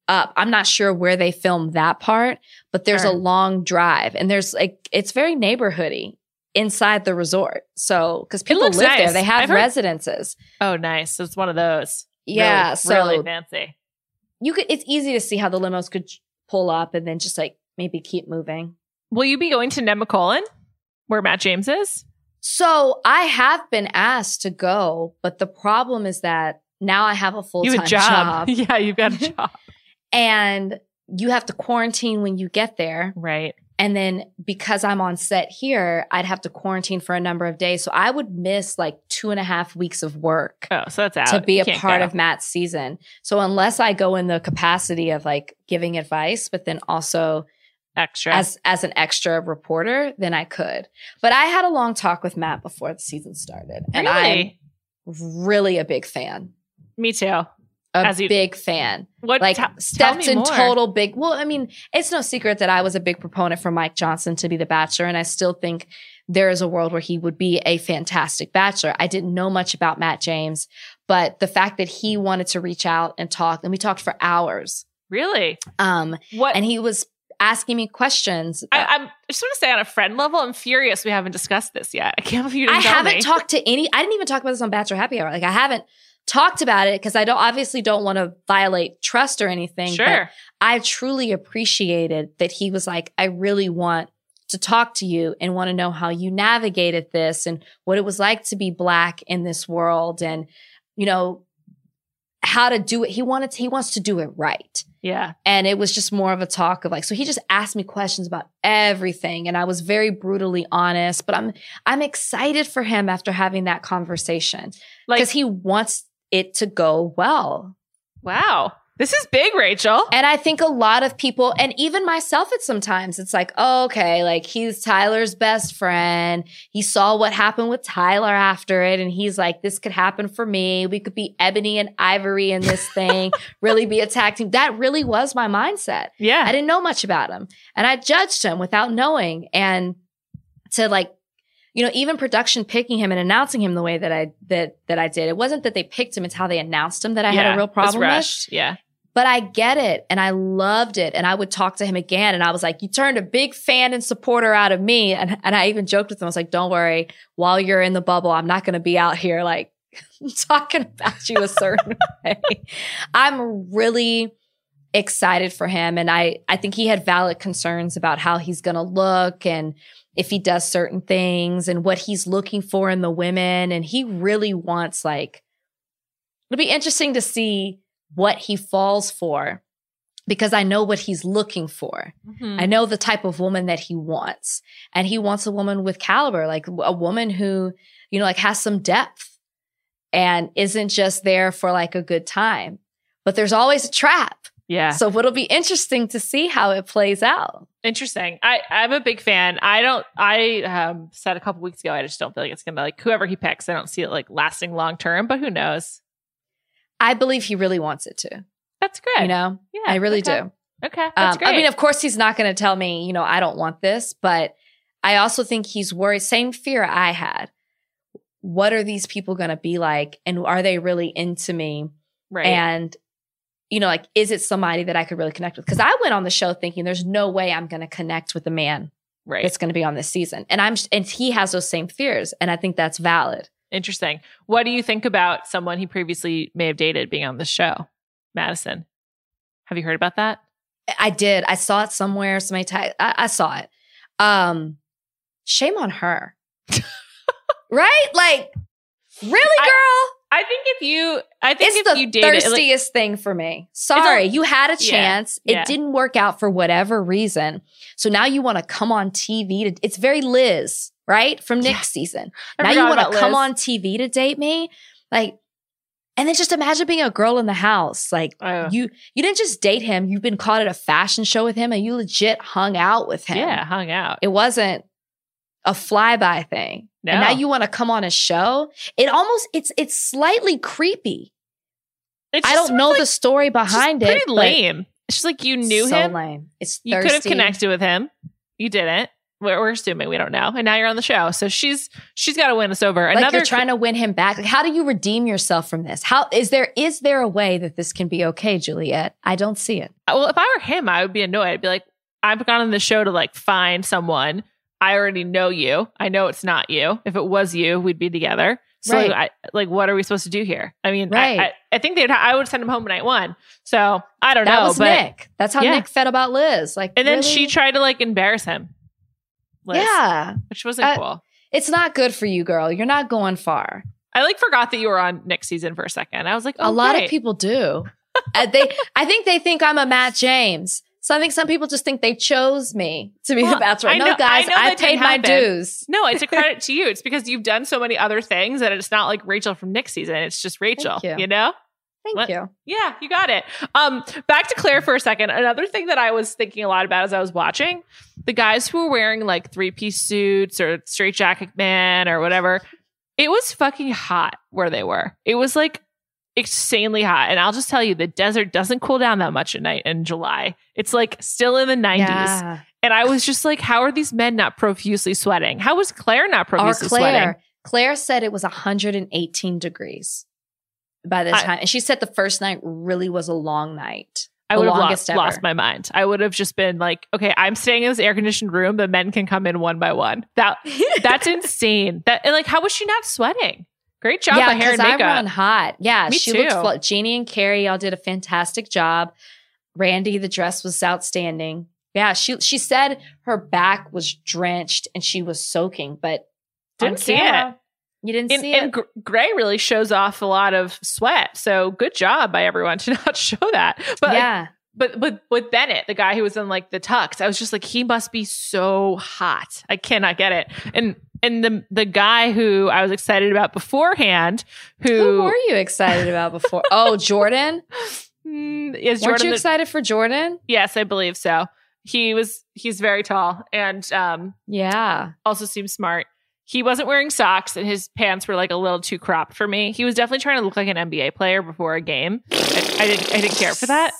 up. I'm not sure where they filmed that part, but there's Sure. a long drive and there's like, it's very neighborhoody inside the resort. So, because people live looks there, they have I've heard- residences. Oh, nice. It's one of those. Yeah. Really, so really fancy. you could, it's easy to see how the limos could pull up and then just like maybe keep moving. Will you be going to Nemacolin, where Matt James is? So I have been asked to go, but the problem is that now I have a full time job. job. Yeah, you've got a job. And you have to quarantine when you get there. right. And then because I'm on set here, I'd have to quarantine for a number of days. So I would miss like two and a half weeks of work Oh, so that's out. to be You a part go. of Matt's season. So unless I go in the capacity of like giving advice, but then also extra. as as an extra reporter, then I could. But I had a long talk with Matt before the season started. And I'm really? really a big fan. Me too. A you- big fan. What? like t- tell in total big well i mean it's no secret that i was a big proponent for mike johnson to be the bachelor and i still think there is a world where he would be a fantastic bachelor i didn't know much about matt james but the fact that he wanted to reach out and talk and we talked for hours Really? um What? and he was asking me questions I, I'm I just want to say on a friend level, I'm furious we haven't discussed this yet. I can't believe you didn't I haven't me. talked to any. I didn't even talk about this on Bachelor Happy Hour. Like I haven't talked about it because I don't obviously don't want to violate trust or anything. but Sure. I truly appreciated that he was like, I really want to talk to you and want to know how you navigated this and what it was like to be black in this world and you know how to do it. He wanted to, he wants to do it right. Yeah. And it was just more of a talk of like, so he just asked me questions about everything. And I was very brutally honest, but I'm, I'm excited for him after having that conversation Like, because he wants it to go well. wow. This is big, Rachel. And I think a lot of people, and even myself at sometimes, it's like, oh, okay, like he's Tyler's best friend. He saw what happened with Tyler after it. And he's like, this could happen for me. We could be Ebony and Ivory in this thing, really be a tag team. That really was my mindset. Yeah. I didn't know much about him. And I judged him without knowing. And to like, you know, even production picking him and announcing him the way that I that that I did. It wasn't that they picked him, it's how they announced him that I had a real problem with. Yeah. But I get it and I loved it. And I would talk to him again. And I was like, you turned a big fan and supporter out of me. And, and I even joked with him. I was like, don't worry. While you're in the bubble, I'm not going to be out here like talking about you a certain way. I'm really excited for him. And I, I think he had valid concerns about how he's going to look and if he does certain things and what he's looking for in the women. And he really wants like, it'll be interesting to see what he falls for because I know what he's looking for. Mhm. I know the type of woman that he wants. And he wants a woman with caliber, like a woman who, you know, like has some depth and isn't just there for like a good time. But there's always a trap. Yeah. So it'll be interesting to see how it plays out. Interesting. I, I'm a big fan. I don't, I um, said a couple weeks ago, I just don't feel like it's going to be like whoever he picks, I don't see it like lasting long term, but who knows? I believe he really wants it to, That's good. you know? Yeah. I really okay. do. Okay. That's Um, great. I mean, of course, he's not going to tell me, you know, I don't want this, but I also think he's worried. Same fear I had. What are these people going to be like? And are they really into me? right. And, you know, like, is it somebody that I could really connect with? Because I went on the show thinking there's no way I'm going to connect with the man right. that's going to be on this season. And I'm, and he has those same fears. And I think that's valid. Interesting. What do you think about someone he previously may have dated being on the show? Madison. Have you heard about that? I did. I saw it somewhere. Somebody tagged. I, I saw it. Um, shame on her. right? Like, really, girl? I think if you, I think It's if the you dated, like, thirstiest thing for me. Sorry, you had a chance. yeah. It didn't work out for whatever reason. So now you want to come on TV to. It's very Liz, right? From Yeah. next season. I now you want to come on TV to date me, like. And then just imagine being a girl in the house. Like Oh. you you didn't just date him, you've been caught at a fashion show with him and you legit hung out with him. yeah, hung out. It wasn't a flyby thing. And now you want to come on a show. It almost it's it's slightly creepy. It I don't know was, the story behind it. It's pretty lame. It's just like you knew so him. lame. It's You could have connected with him. You didn't. we're, we're assuming we don't know, and now you're on the show, so she's she's got to win us over. Like Another you're trying to win him back. Like, how do you redeem yourself from this? How is there is there a way that this can be okay, Juliet? I don't see it. well, if I were him, I would be annoyed. I'd be like, I've gone on the show to like find someone. I already know you. I know it's not you. If it was you, we'd be together. So Right. I, like, what are we supposed to do here? I mean, I- Right. I, I, think they'd. I would send him home night one. So I don't That know, was but Nick. That's how Yeah. Nick felt about Liz. Like, and then really? she tried to like embarrass him. Liz, Yeah, which wasn't Uh, cool. it's not good for you, girl. You're not going far. I like forgot that you were on next season for a second. I was like, oh, a lot great. of people do. Uh, they, I think they think I'm a Matt James. So I think some people just think they chose me to be Well, the bachelor. I No, know- guys, I I, paid my dues. No, it's a credit to you. It's because you've done so many other things that it's not like Rachel from Nick season. It's just Rachel. you. you know? Thank What? you. Yeah, you got it. Um, back to Clare for a second. Another thing that I was thinking a lot about as I was watching, the guys who were wearing like three piece suits or straight jacket man or whatever, it was fucking hot where they were. It was like insanely hot. And I'll just tell you, the desert doesn't cool down that much at night in July. It's like still in the 90s. Yeah. And I was just like, how are these men not profusely sweating? How was Clare not profusely Clare. sweating? Clare said it was 118 degrees by this I- time. And she said the first night really was a long night. I would have lost, lost my mind. I would have just been like, okay, I'm staying in this air conditioned room, but men can come in one by one. That that's insane. That and like, how was she not sweating? Great job yeah, by hair and I makeup. run hot. Yeah, Me she too. looked. Jeannie and Carrie all did a fantastic job. Randy, the dress was outstanding. Yeah, she she said her back was drenched and she was soaking, but Didn't see camera, You didn't and, see and it. Gr- Gray really shows off a lot of sweat. So good job by everyone to not show that. But like, yeah, but but with Bennett, the guy who was in like the tux, I was just like, he must be so hot. I cannot get it. And and the the guy who I was excited about beforehand, who, who were you excited about before? oh, Jordan. Mm, is Weren't Jordan you the- excited for Jordan? Yes, I believe so. He was he's very tall and um Yeah. also seems smart. He wasn't wearing socks and his pants were like a little too cropped for me. He was definitely trying to look like an NBA player before a game. I, I didn't I didn't care for that.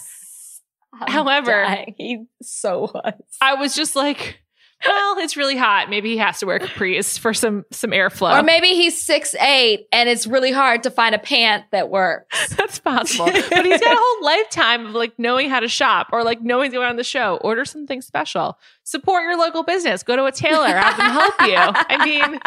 I'm However- dying. he so was. I was just like, well, it's really hot. Maybe he has to wear capris for some some airflow. Or maybe he's six eight and it's really hard to find a pant that works. That's possible. but he's got a whole lifetime of like knowing how to shop or like knowing going on the show. Order something special. Support your local business. Go to a tailor. Have them help you. I mean,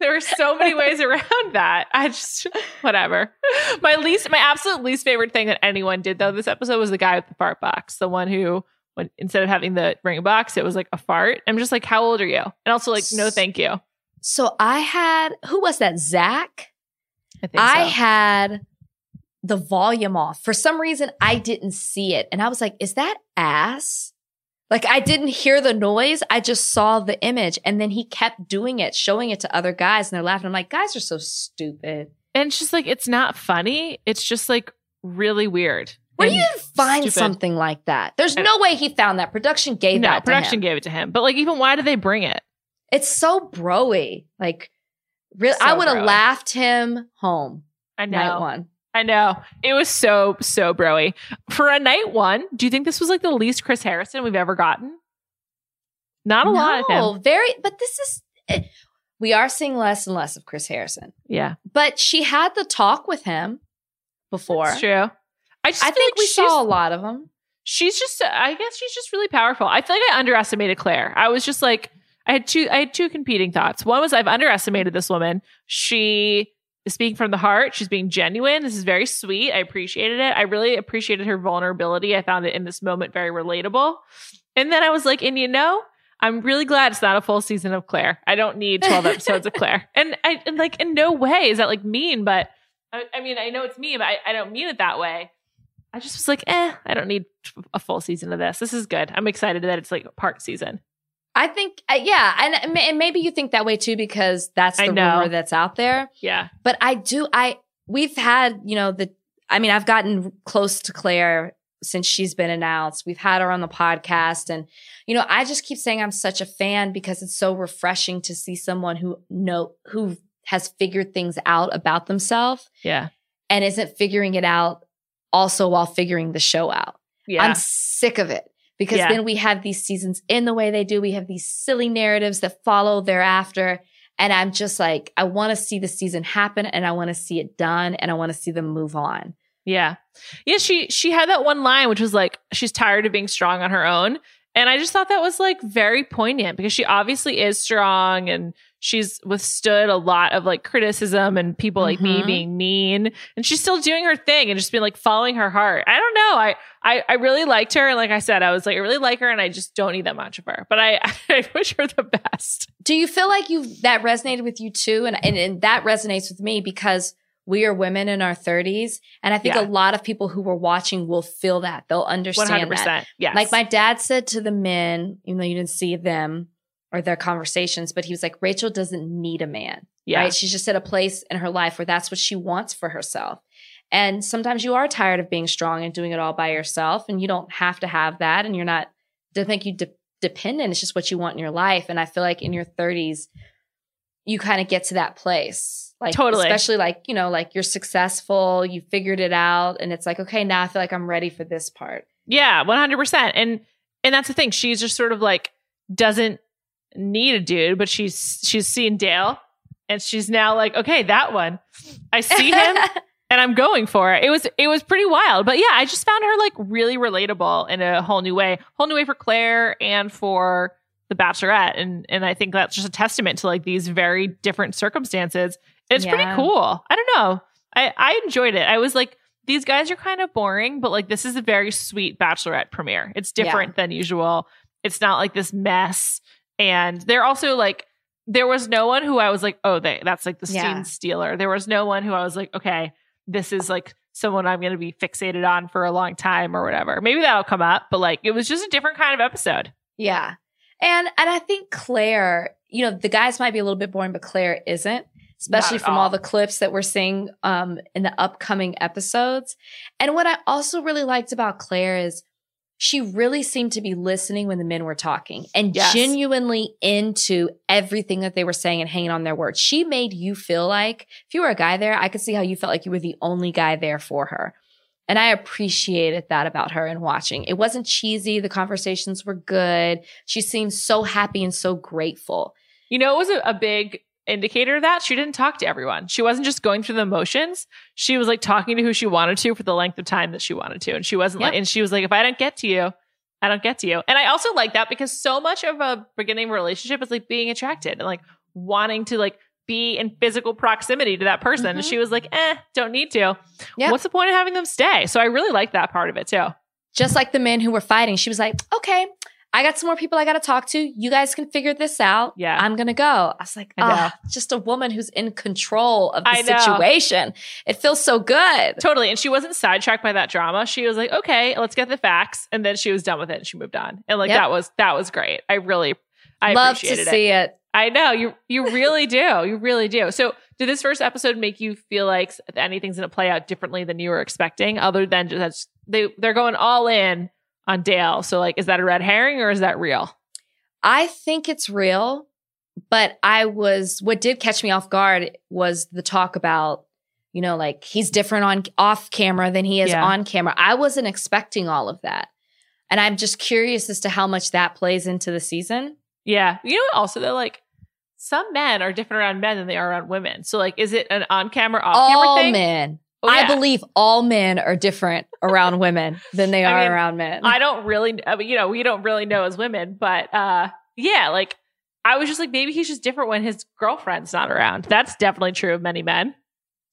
there are so many ways around that. I just whatever. My least my absolute least favorite thing that anyone did though this episode was the guy with the fart box. The one who when instead of having the ring box, it was like a fart. I'm just like, how old are you? And also like, no thank you. So I had who was that? Zach? I think I so. had the volume off. For some reason, I didn't see it. And I was like, is that ass? Like I didn't hear the noise. I just saw the image. And then he kept doing it, showing it to other guys, and they're laughing. I'm like, guys are so stupid. and it's just like it's not funny. It's just like really weird. Where do you even find stupid. something like that? There's no way he found that. Production gave No, that production gave it to him. But like, even why did they bring it? It's so broy. Like, really, I would have laughed him home. I Night know. one. I know. It was so, so broy. For a night one, do you think this was like the least Chris Harrison we've ever gotten? Not a lot of No, him. very. But this is. eh, We are seeing less and less of Chris Harrison. Yeah. But she had the talk with him before. That's true. I just I think like we saw a lot of them. she's just I guess she's just really powerful. I feel like I underestimated Clare. I was just like I had two I had two competing thoughts. One was I've underestimated this woman. She is speaking from the heart. She's being genuine. This is very sweet. I appreciated it. I really appreciated her vulnerability. I found it in this moment very relatable. And then I was like, and you know, I'm really glad it's not a full season of Clare. I don't need 12 episodes of Clare. And I and like in no way is that like mean, but I, I mean I know it's mean, but I, I don't mean it that way. I just was like, eh, I don't need a full season of this. This is good. I'm excited that it's like part season. I think, uh, yeah, and, and maybe you think that way too because that's the rumor that's out there. Yeah. But I do, I we've had, you know, the. I mean, I've gotten close to Clare since she's been announced. We've had her on the podcast, and you know, I just keep saying I'm such a fan because it's so refreshing to see someone who know who has figured things out about themselves Yeah. and isn't figuring it out also while figuring the show out. Yeah. I'm sick of it because Yeah. then we have these seasons in the way they do. We have these silly narratives that follow thereafter. And I'm just like, I want to see the season happen and I want to see it done and I want to see them move on. Yeah. Yeah, she she had that one line which was like she's tired of being strong on her own. And I just thought that was like very poignant because she obviously is strong and she's withstood a lot of like criticism and people like me Mhm. being mean and she's still doing her thing and just been like following her heart. I don't know. I I I really liked her and like I said I was like I really like her and I just don't need that much of her. But I I wish her the best. Do you feel like you that resonated with you too? And, and, and that resonates with me because we are women in our 30s. And I think Yeah. a lot of people who were watching will feel that. They'll understand that. 100%. Yes. Like my dad said to the men, even though you didn't see them or their conversations, but he was like, Rachel doesn't need a man. yeah. Right. She's just at a place in her life where that's what she wants for herself. And sometimes you are tired of being strong and doing it all by yourself. And you don't have to have that. And you're not, don't think you de- dependent. It's just what you want in your life. And I feel like in your 30s, you kind of get to that place. Like, Totally. especially like, you know, like you're successful, you figured it out. And it's like, okay, now I feel like I'm ready for this part. Yeah, one hundred percent. And and that's the thing. She's just sort of like doesn't need a dude, but she's she's seen Dale, and she's now like, okay, that one. I see him, and I'm going for it. It was it was pretty wild, but yeah, I just found her like really relatable in a whole new way, whole new way for Clare and for the Bachelorette, and and I think that's just a testament to like these very different circumstances. It's pretty cool. I don't know. I I enjoyed it. I was like these guys are kind of boring, but like this is a very sweet bachelorette premiere. It's different than usual. It's not like this mess. And they're also like, there was no one who I was like, oh, they that's like the Yeah. scene stealer. There was no one who I was like, okay, this is like someone I'm going to be fixated on for a long time or whatever. Maybe that'll come up, but like it was just a different kind of episode. Yeah. And and I think Clare, you know, the guys might be a little bit boring, but Clare isn't, especially from all all. the clips that we're seeing um in the upcoming episodes. And what I also really liked about Clare is she really seemed to be listening when the men were talking and Yes. genuinely into everything that they were saying and hanging on their words. She made you feel like if you were a guy there, I could see how you felt like you were the only guy there for her. And I appreciated that about her and watching. It wasn't cheesy. The conversations were good. She seemed so happy and so grateful. You know, it was a, a big indicator of that she didn't talk to everyone. She wasn't just going through the motions. She was like talking to who she wanted to for the length of time that she wanted to. And she wasn't like, and she was like, if I don't get to you, I don't get to you. And I also like that because so much of a beginning relationship is like being attracted and like wanting to like be in physical proximity to that person. And Mhm. she was like, eh, don't need to. Yep. What's the point of having them stay? So I really like that part of it too. Just like the men who were fighting, she was like, okay, I got some more people I got to talk to. You guys can figure this out. Yeah. I'm going to go. I was like, know. ah, just a woman who's in control of the I know. situation. It feels so good. Totally. And she wasn't sidetracked by that drama. She was like, okay, let's get the facts. And then she was done with it and she moved on. And like Yep. that was that was great. I really I Love to it. see it. I know. You you really do. You really do. So did this first episode make you feel like anything's gonna play out differently than you were expecting, other than just they they're going all in on Dale. So like is that a red herring or is that real? I think it's real, but I was what did catch me off guard was the talk about, you know, like he's different on off camera than he is Yeah. on camera. I wasn't expecting all of that. And I'm just curious as to how much that plays into the season. Yeah. You know also though, like some men are different around men than they are around women. So like is it an on camera, off camera all thing? men. Oh, I believe all men are different around women than they I are mean, around men. I don't really, I mean, you know, we don't really know as women, but uh, yeah, like I was just like, maybe he's just different when his girlfriend's not around. That's definitely true of many men.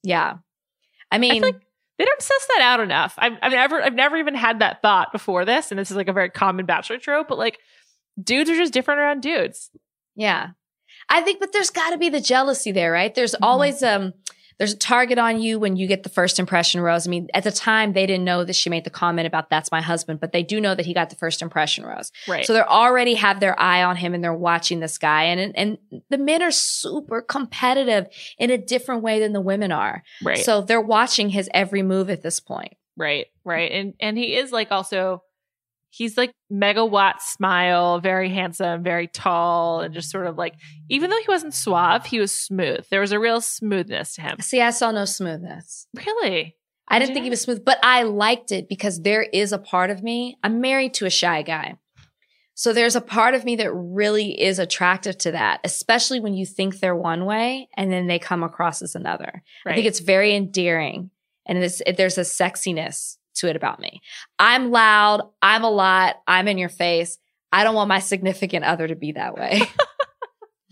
yeah. I mean, like They don't suss that out enough. I've, I've never, I've never even had that thought before this, and this is like a very common bachelor trope. But like, dudes are just different around dudes. Yeah. I think, but there's got to be the jealousy there, right? There's Mhm. always um, there's a target on you when you get the first impression rose. I mean, at the time they didn't know that she made the comment about that's my husband, but they do know that he got the first impression rose. Right. So they already have their eye on him and they're watching this guy. And and the men are super competitive in a different way than the women are. right. So they're watching his every move at this point. Right, right. And and he is like also he's like megawatt smile, very handsome, very tall, and just mm-hmm. sort of like even though he wasn't suave, he was smooth. There was a real smoothness to him. See, I saw no smoothness. Really? I didn't Did think he was smooth, but I liked it because there is a part of me. I'm married to a shy guy. So there's a part of me that really is attractive to that, especially when you think they're one way and then they come across as another. I think it's very endearing and there's a sexiness to it about me. I'm loud. I'm a lot. I'm in your face. I don't want my significant other to be that way.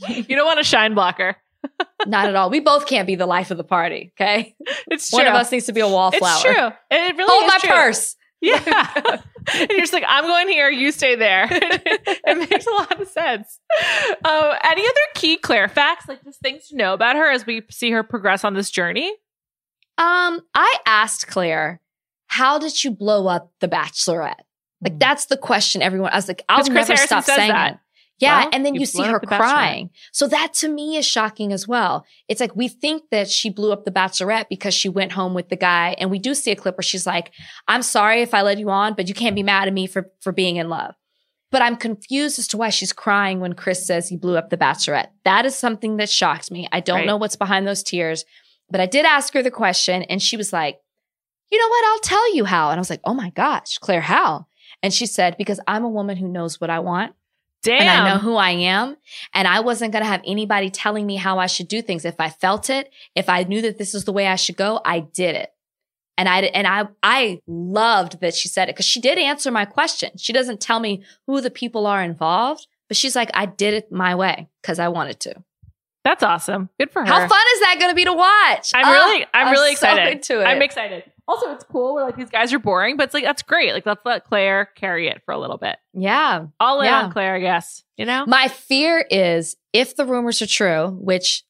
You don't want a shine blocker. Not at all. We both can't be the life of the party. Okay. It's true. One of us needs to be a wallflower. It's true. It really Hold my true. purse. Yeah. and you're just like, I'm going here, you stay there. it makes a lot of sense. Um, any other key Clare facts, like just things to know about her as we see her progress on this journey? Um, I asked Clare, how did you blow up the Bachelorette? Like hmm. that's the question everyone. I was like, I'll never Harrison stop saying that. it. Yeah, Well, and then you see her up the Bachelorette. crying. So that to me is shocking as well. It's like we think that she blew up the Bachelorette because she went home with the guy, and we do see a clip where she's like, "I'm sorry if I led you on, but you can't be mad at me for for being in love." But I'm confused as to why she's crying when Chris says he blew up the Bachelorette. That is something that shocked me. I don't Right. know what's behind those tears, but I did ask her the question, and she was like, "You know what? I'll tell you how." And I was like, "Oh my gosh, Clare, how?" And she said, "Because I'm a woman who knows what I want." Damn. and I know who I am. And I wasn't going to have anybody telling me how I should do things. If I felt it, if I knew that this is the way I should go, I did it. And I and I I loved that she said it because she did answer my question. She doesn't tell me who the people are involved, but she's like, I did it my way because I wanted to. That's awesome. Good for her. How fun is that going to be to watch? I'm Ah, really, I'm, I'm really so excited. into it. I'm excited. Also, it's cool. We're like these guys are boring, but it's like that's great. Like let's let Clare carry it for a little bit. yeah. All in Yeah. on Clare, I guess. You know. My fear is if the rumors are true, which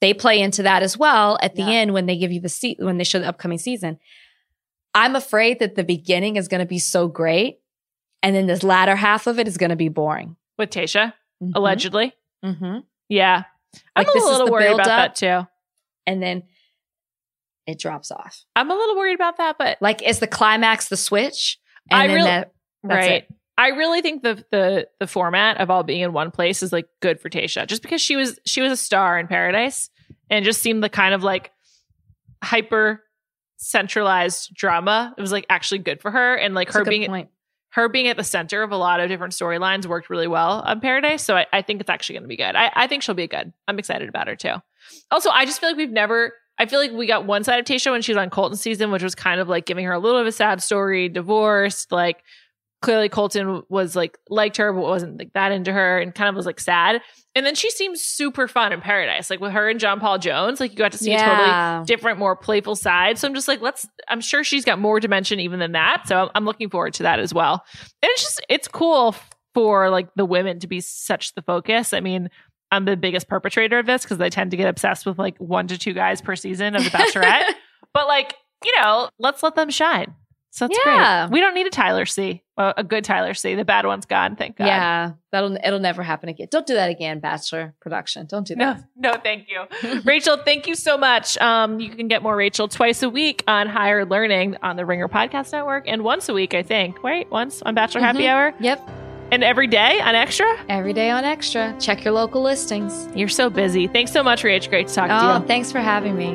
they play into that as well at the Yeah. end when they give you the seat, when they show the upcoming season. I'm afraid that the beginning is going to be so great, and then this latter half of it is going to be boring. With Tayshia, Mhm. allegedly. Mhm. Yeah. I'm Like, a little worried about build-up. that too. and then it drops off. I'm a little worried about that, but Like is the climax the switch? And I really- that, right. it. I really think the the the format of all being in one place is like good for Tayshia, just because she was she was a star in Paradise and just seemed the kind of like hyper centralized drama. It was like actually good for her, and like That's her being point. her being at the center of a lot of different storylines worked really well on Paradise. So I, I think it's actually going to be good. I, I think she'll be good. I'm excited about her too. Also, I just feel like we've never. I feel like we got one side of Tayshia when she was on Colton season, which was kind of like giving her a little of a sad story, divorced. Like clearly Colton was like liked her, but wasn't like that into her, and kind of was like sad. And then she seems super fun in Paradise, like with her and John Paul Jones. Like you got to see a totally different, more playful side. So I'm just like, let's. I'm sure she's got more dimension even than that. So I'm, I'm looking forward to that as well. And it's just it's cool for like the women to be such the focus. I mean, I'm the biggest perpetrator of this because I tend to get obsessed with like one to two guys per season of The Bachelorette. but like you know, let's let them shine. So that's Yeah. great. We don't need a Tyler C. Well, a good Tyler C. The bad one's gone. Thank God. Yeah, that'll it'll never happen again. Don't do that again, Bachelor production. Don't do No, that. no, thank you. Rachel, thank you so much. Um, you can get more Rachel twice a week on Higher Learning on the Ringer Podcast Network and once a week, I think, right? Once on Bachelor Happy Mhm. Hour Yep, and every day on Extra. every day on Extra. Check your local listings. You're so busy. Thanks so much, Rach. Great to talk Oh, to you. Oh, thanks for having me.